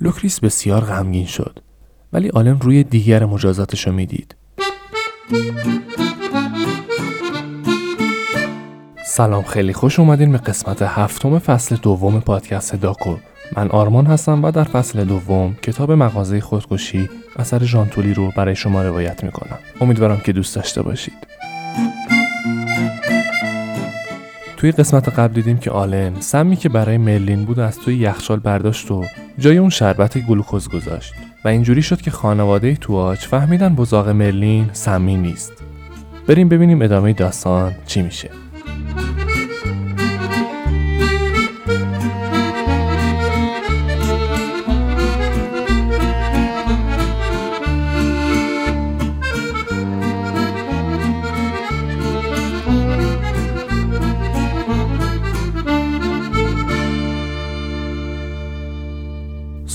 لوکریس بسیار غمگین شد ولی آلن روی دیگر مجازاتش رو می‌دید. سلام خیلی خوش اومدین به قسمت هفتم فصل دوم پادکست داکو. من آرمان هستم و در فصل دوم کتاب مغازه خودکشی اثر ژان تولی رو برای شما روایت می‌کنم. امیدوارم که دوست داشته باشید. توی قسمت قبل دیدیم که آلن سمی که برای مرلین بود از توی یخچال برداشت و جای اون شربت گلوکوز گذاشت و اینجوری شد که خانواده تواچ فهمیدن بزاق مرلین سمی نیست. بریم ببینیم ادامه داستان چی میشه.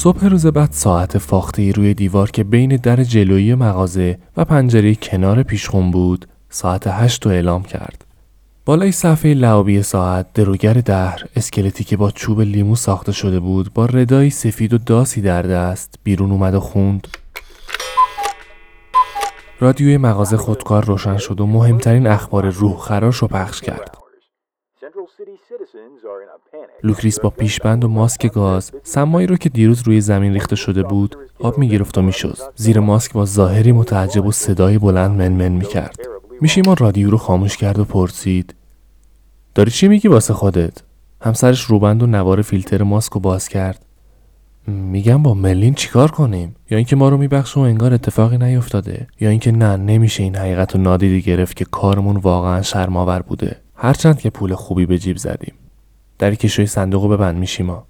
صبح روز بعد ساعت فاخته روی دیوار که بین در جلویی مغازه و پنجره کنار پیشخون بود ساعت هشت رو اعلام کرد. بالای صفحه لعابی ساعت دروگر دهر اسکلتی که با چوب لیمو ساخته شده بود با ردایی سفید و داسی در دست بیرون اومد و خوند رادیوی مغازه خودکار روشن شد و مهمترین اخبار روح خراش رو پخش کرد. لوکریس با پیشبند و ماسک گاز سم‌هایی رو که دیروز روی زمین ریخته شده بود آب می‌گرفت و می‌شد زیر ماسک با ظاهری متعجب و صدای بلند منمن می‌کرد. میشیما رادیو رو خاموش کرد و پرسید داری چی میگی واسه خودت؟ همسرش روبند و نوار فیلتر ماسک رو باز کرد. میگم با مرلین چیکار کنیم؟ یا اینکه ما رو میبخشه و انگار اتفاقی نیفتاده یا اینکه نه نمیشه این حقیقت رو نادیده گرفت که کارمون واقعا شرم‌آور بوده. هرچند که پول خوبی به جیب زدیم. در کشوی صندوق ببند میشیما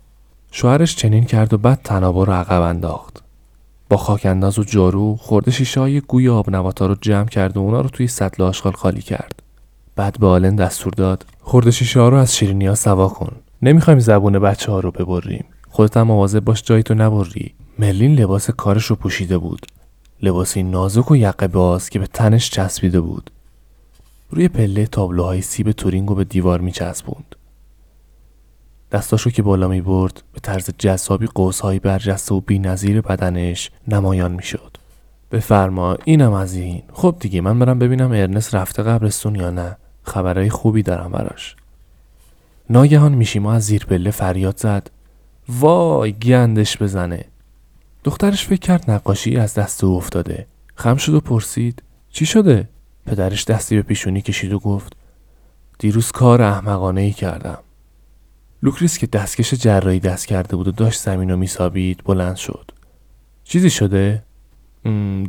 شوهرش چنین کرد و بعد تنابا رو عقب انداخت. با خاک انداز و جارو خورده شیشه های گوی آب نواتا رو جمع کرد و اونا رو توی سطل آشغال خالی کرد. بعد به آلن دستور داد خورده شیشه ها رو از شیرینی ها سوا کن. نمی‌خوایم زبون بچه ها رو ببریم. خودت هم مواظب باش جایی تو نبری. ملین لباس کارش رو پوشیده بود. لباسی نازک و یقه باز که به تنش چسبیده بود. روی پله تابلوهای سیب تورینگ رو به دیوار میچسبوند. دستاشو که بالا می برد به طرز جذابی قوسهایی برجسته و نظیر بدنش نمایان می شد. بفرما اینم از این. خب دیگه من برم ببینم ارنست رفته قبرستون یا نه. خبرهای خوبی دارم براش. ناگهان میشیما از زیر پله فریاد زد. وای گندش بزنه. دخترش فکر کرد نقاشی از دست او افتاده. خم شد و پرسید چی شده؟ پدرش دستی به پیشونی کشید و گفت دیروز کار احمقانه ای کردم. لوکریس که دستکش جراحی دست کرده بود و داشت زمین رو میسابید بلند شد. چیزی شده؟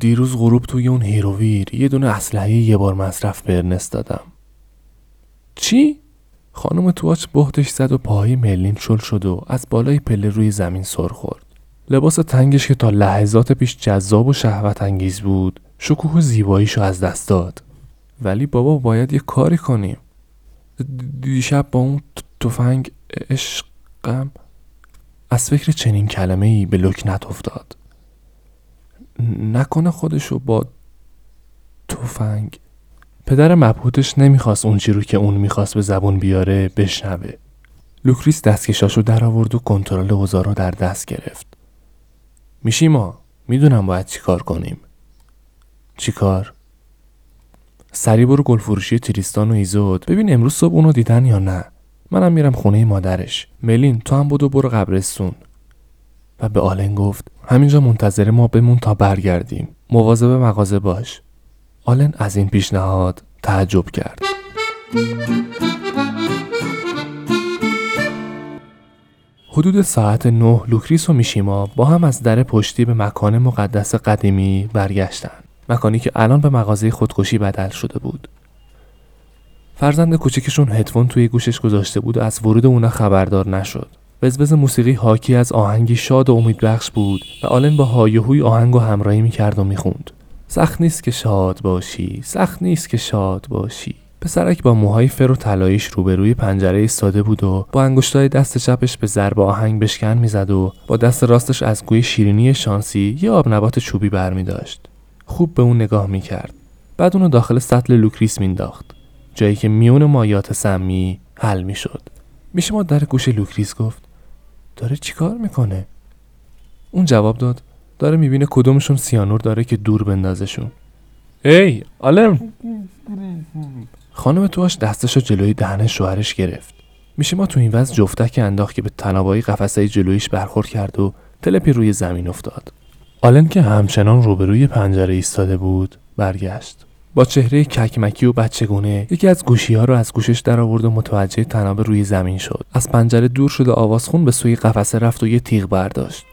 دیروز غروب توی اون هیروویر یه دونه اسلحه یه بار مصرف به ارنست دادم. چی؟ خانم تواچ بهتش زد و پاهای مرلین شل شد و از بالای پله روی زمین سر خورد. لباس تنگش که تا لحظات پیش جذاب و شهوت انگیز بود شکوه و زیباییشو از دست داد. ولی بابا باید یه کاری کنیم. دیشب با اون تفنگ عشقم. از فکر چنین کلمه ای به لکنت افتاد نکنه خودشو با تفنگ. پدر مبهوتش نمی‌خواست اون رو که اون می‌خواست به زبون بیاره بشنوه. لوکریس دستکشاشو در آورد و کنترل اوضاع رو در دست گرفت. میشیما می‌دونم باید چیکار کنیم. چیکار سریع برو گلفروشی تریستان و ایزوت. ببین امروز صبح اونو دیدن یا نه؟ منم میرم خونه مادرش. مرلین تو هم بدو برو قبرستون. و به آلن گفت همینجا منتظر ما بمون تا برگردیم. مواظب مغازه باش. آلن از این پیشنهاد تعجب کرد. حدود ساعت نه لوکریس و میشیما با هم از در پشتی به مکان مقدس قدیمی برگشتند مکانی که الان به مغازه خودکشی بدل شده بود. فرزند کوچکشون هدفون توی گوشش گذاشته بود و از ورود اونا خبردار نشد وزوز موسیقی حاکی از آهنگی شاد و امیدبخش بود و آلن با هایهوی آهنگ و همراهی می‌کرد و می‌خوند سخت نیست که شاد باشی سخت نیست که شاد باشی پسرک با موهای فر و طلاییش روبروی پنجره ایستاده بود و با انگشتای دست چپش به ضرب آهنگ بشکن می‌زد و با دست راستش از گوی شیرینی شانسی یه آب نبات چوبی برمی داشت. خوب به اون نگاه می‌کرد. بعد اونو داخل سطل لوکریس مینداخت. جایی که میون مایعات سمی حل می‌شد. میشیما در گوش لوکریس گفت داره چیکار می‌کنه؟ اون جواب داد داره می‌بینه کدومشون سیانور داره که دور بندازشون. ای آلن خانم تواچ دستشو جلوی دهن شوهرش گرفت. میشیما تو این وضع جفتک انداخت که به طنابای قفسه جلویش برخورد کرد و تلپی روی زمین افتاد. آلن که همچنان روبروی پنجره ایستاده بود برگشت. با چهره ککمکی و بچگونه یکی از گوشی ها رو از گوشش در آورد و متوجه تناب روی زمین شد. از پنجره دور شد و آوازخون به سوی قفسه رفت و یه تیغ برداشت.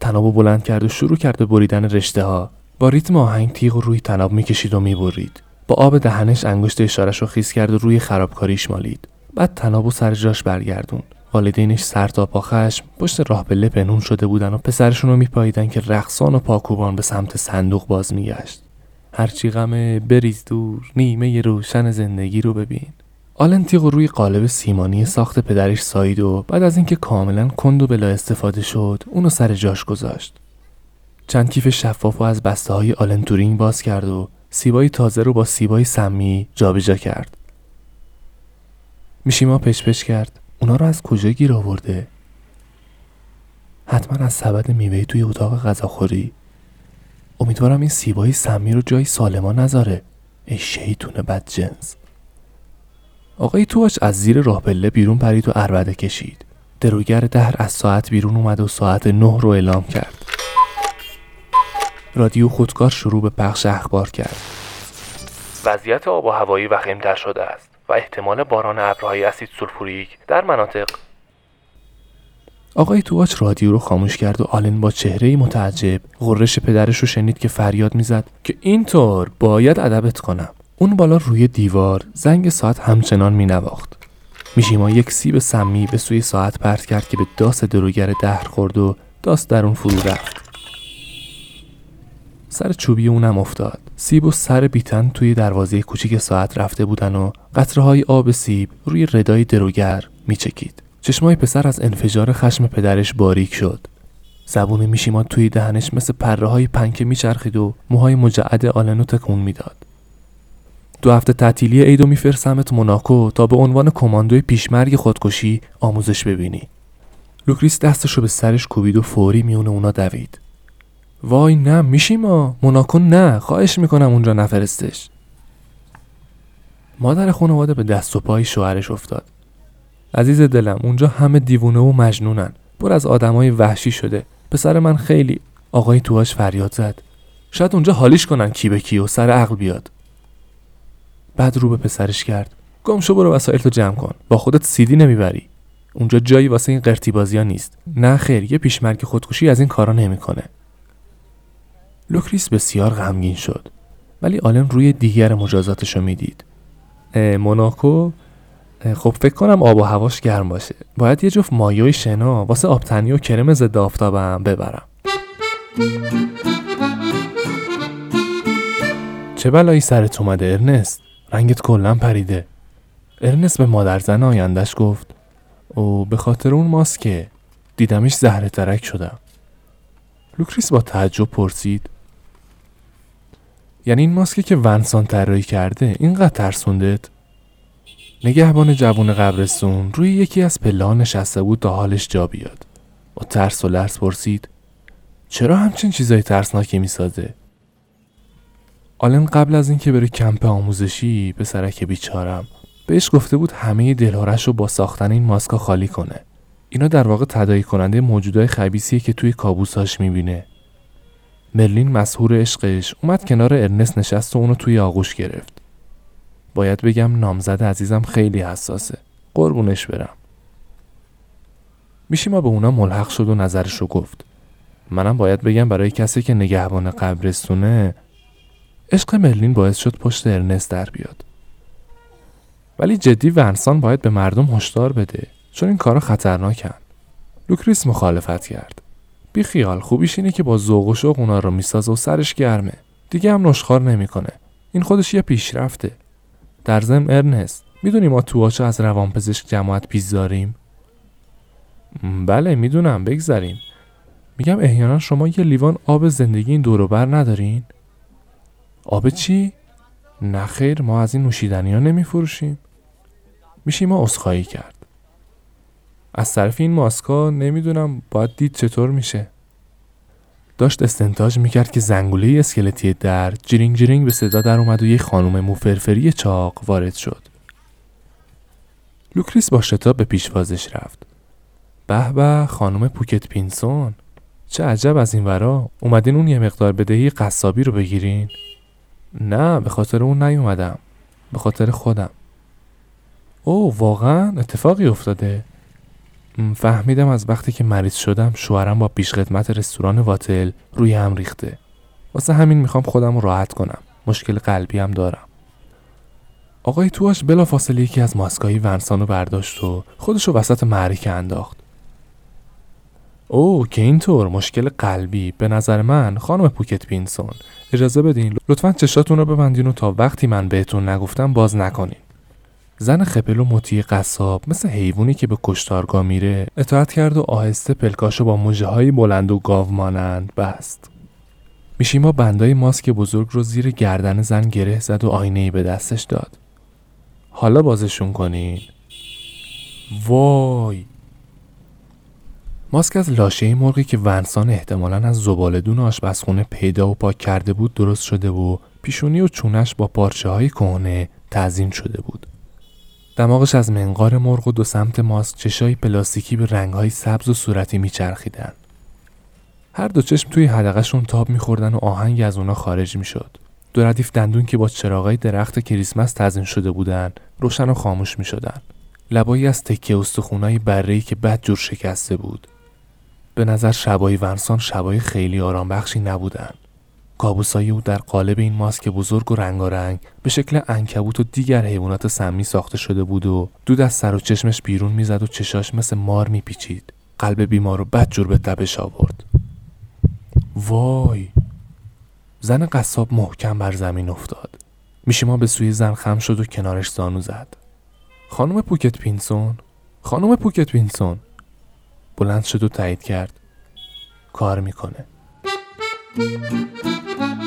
تناب بلند کرد و شروع کرد به بریدن رشته ها با ریتم آهنگ تیغ روی تناب می‌کشید و می‌برید. با آب دهنش انگشت اشارش رو خیس کرد و روی خرابکاریش مالید. بعد تناب و سر جاش برگردون والدینش سر تا پا خشم پشت راه پله پنون شده بودن و پسرشون رو میپاییدن که رقصان و پاکوبان به سمت صندوق باز میگشت. هرچی غمه بریز دور نیمه روشن زندگی رو ببین. آلن تیغ روی قالب سیمانی ساخت پدرش سایید و بعد از اینکه کاملا کند و بلا استفاده شد اونو سر جاش گذاشت. چند کیف شفاف و از بسته های آلن تورینگ باز کرد و سیبای تازه رو با سیبای سمی جابجا کرد. میشیما پش پش کرد. اونا رو از کجا گیر آورده؟ حتما از سبد میوه توی اتاق غذاخوری. امیدوارم این سیبای سمی رو جای سالما نذاره. ای شیطون بد جنس. آقای تواش از زیر راه پله بیرون پرید و اربده کشید. دروگر دهر از ساعت بیرون اومد و ساعت نه رو اعلام کرد. رادیو خودکار شروع به پخش اخبار کرد. وضعیت آب و هوایی وخیمتر شده است و احتمال باران ابرهای اسید سولفوریک در مناطق آقای تواچ رادیو رو خاموش کرد و آلن با چهره متعجب غرش پدرش رو شنید که فریاد می‌زد که اینطور باید ادبت کنم اون بالا روی دیوار زنگ ساعت همچنان می نواخت. میشیما یک سیب سمی به سوی ساعت پرت کرد که به داس دروگر دهر خورد و داس در اون فرو رفت. سر چوبی اونم افتاد. سیب و سر بی‌تن توی دروازه کوچیک ساعت رفته بودن و قطره های آب سیب روی ردای دروگر میچکید. چشمای پسر از انفجار خشم پدرش باریک شد. زبون میشیما توی دهنش مثل پره های پنکه میچرخید و موهای مجعد آلنو تکون می‌داد. دو هفته تعطیلی عیدو میفرستمت موناکو تا به عنوان کماندوی پیشمرگ خودکشی آموزش ببینی لوکریس دستشو به سرش کوبید و فوری میونه اونا دوید وای نه میشی ما موناکو نه خواهش می‌کنم اونجا نفرستش مادر خانواده به دست و پای شوهرش افتاد عزیز دلم اونجا همه دیوونه و مجنونن. پر از آدمای وحشی شده. پسر من خیلی آقای توهاش فریاد زد. شاید اونجا حالیش کنن کی به کی و سر عقل بیاد. بعد رو به پسرش کرد. گم شو برو وسایل تو جمع کن. با خودت سیدی نمی‌بری. اونجا جایی واسه این قرتی بازی ها نیست. نه خیر یه پیشمرگ خودکشی از این کارا نمی‌کنه. لوکریس بسیار غمگین شد. ولی آلن روی دیگر مجازاتشو می‌دید. موناکو خب فکر کنم آب و هواش گرم باشه. باید یه جفت مایوی شنا واسه آبتنی و کرم ضد آفتابم ببرم. چه بلایی سرت اومده ارنست؟ رنگت کلا پریده. ارنست به مادر زن آیندش گفت او به خاطر اون ماسکه. دیدمش زهره ترک شدم. لوکریس با تعجب پرسید یعنی این ماسکه که ونسان طراحی کرده اینقدر ترسوندت؟ نگهبان جوون قبرستون روی یکی از پله نشسته بود تا حالش جا بیاد. با ترس و لرز پرسید چرا همچین چیزای ترسناکی می‌سازه؟ آلن قبل از اینکه بره کمپ آموزشی پسرک بیچارم بهش گفته بود همه دلهارش رو با ساختن این ماسکا خالی کنه. اینا در واقع تدایی کننده موجودای خبیسیه که توی کابوساش می‌بینه. مرلین مسهور عشقش اومد کنار ارنست نشست و اونو توی آغوش گرفت. باید بگم نامزد عزیزم خیلی حساسه. قربونش برم. میشی ما به اونا ملحق شد و نظرش رو گفت. منم باید بگم برای کسی که نگهبان قبرستونه عشق مرلین باعث شد پشت ارنست در بیاد. ولی جدی ونسان باید به مردم هشدار بده چون این کارا خطرناکن. لوکریس مخالفت کرد. بی خیال خوبیش اینه که با ذوق و شوق اونا رو می‌سازه و سرش گرمه. دیگه هم نشخوار نمی‌کنه. این خودش یه پیشرفته. در ضمن ارنست می‌دونی ما تو از روانپزشک جماعت پیش داریم؟ بله می‌دونم بگذریم. میگم احیانا شما یه لیوان آب زندگی این دوروبر ندارین؟ آب چی؟ نخیر ما از این نوشیدنی ها نمی فروشیم میشیما عذرخواهی کرد. از طرف این ماسکا نمی‌دونم باید دید چطور میشه. داشت استنتاج می‌کرد که زنگوله اسکلتی در جرینگ جرینگ به صدا در اومد و یه خانم موفرفری چاق وارد شد. لوکریس با شتاب به پیشوازش رفت. به به خانم پوکت پینسون چه عجب از این ورا اومدین اون یه مقدار بدهی قصابی رو بگیرین. نه به خاطر اون نیومدم به خاطر خودم. او واقعا اتفاقی افتاده؟ فهمیدم از وقتی که مریض شدم شوهرم با پیشخدمت رستوران واتل روی هم ریخته. واسه همین می‌خوام خودم رو راحت کنم. مشکل قلبی هم دارم. آقای تواش بلا فاصله یکی از ماسکایی ونسان رو برداشت و خودش رو وسط معرکه انداخت. او که اینطور مشکل قلبی. به نظر من خانم پوکت پینسون. اجازه بدین لطفا چشاتون رو ببندین و تا وقتی من بهتون نگفتم باز نکنین. زن خپل و مطیع قصاب مثل حیوانی که به کشتارگاه میره اطاعت کرد و آهسته پلکاشو با موجه های بلند و گاو مانند بست. میشیما بندای ماسک بزرگ رو زیر گردن زن گره زد و آینه به دستش داد. حالا بازشون کنین. وای! ماسک از لاشه مرغی که ونسان احتمالا از زبالدون آشپزخونه پیدا و پاک کرده بود درست شده و پیشونی و چونش با پارچه های کهنه شده بود. دماغش از منقار مرغ و دو سمت ماسک چشای پلاستیکی به رنگهای سبز و صورتی میچرخیدن. هر دو چشم توی حدقشون تاب میخوردن و آهنگ از اونا خارج می‌شد. دو ردیف دندون که با چراغای درخت کریسمس تزین شده بودن روشن و خاموش می‌شدن. لبایی از تکه استخونای بره‌ای که بد جور شکسته بود. به نظر شبای ونسان شبای خیلی آرام بخشی نبودن. کابوسای او در قالب این ماسک بزرگ و رنگارنگ به شکل انکبوت و دیگر حیوانات سمی ساخته شده بود و دود از سر و چشمش بیرون می‌زد و چشاش مثل مار میپیچید. قلب بیمار رو بد جور به تبش آورد. وای! زن قصاب محکم بر زمین افتاد. میشیما به سوی زن خم شد و کنارش زانو زد. خانم پوکت پینسون؟ خانم پوکت پینسون! بلند شد و تایید کرد. کار می‌کنه. Thank you.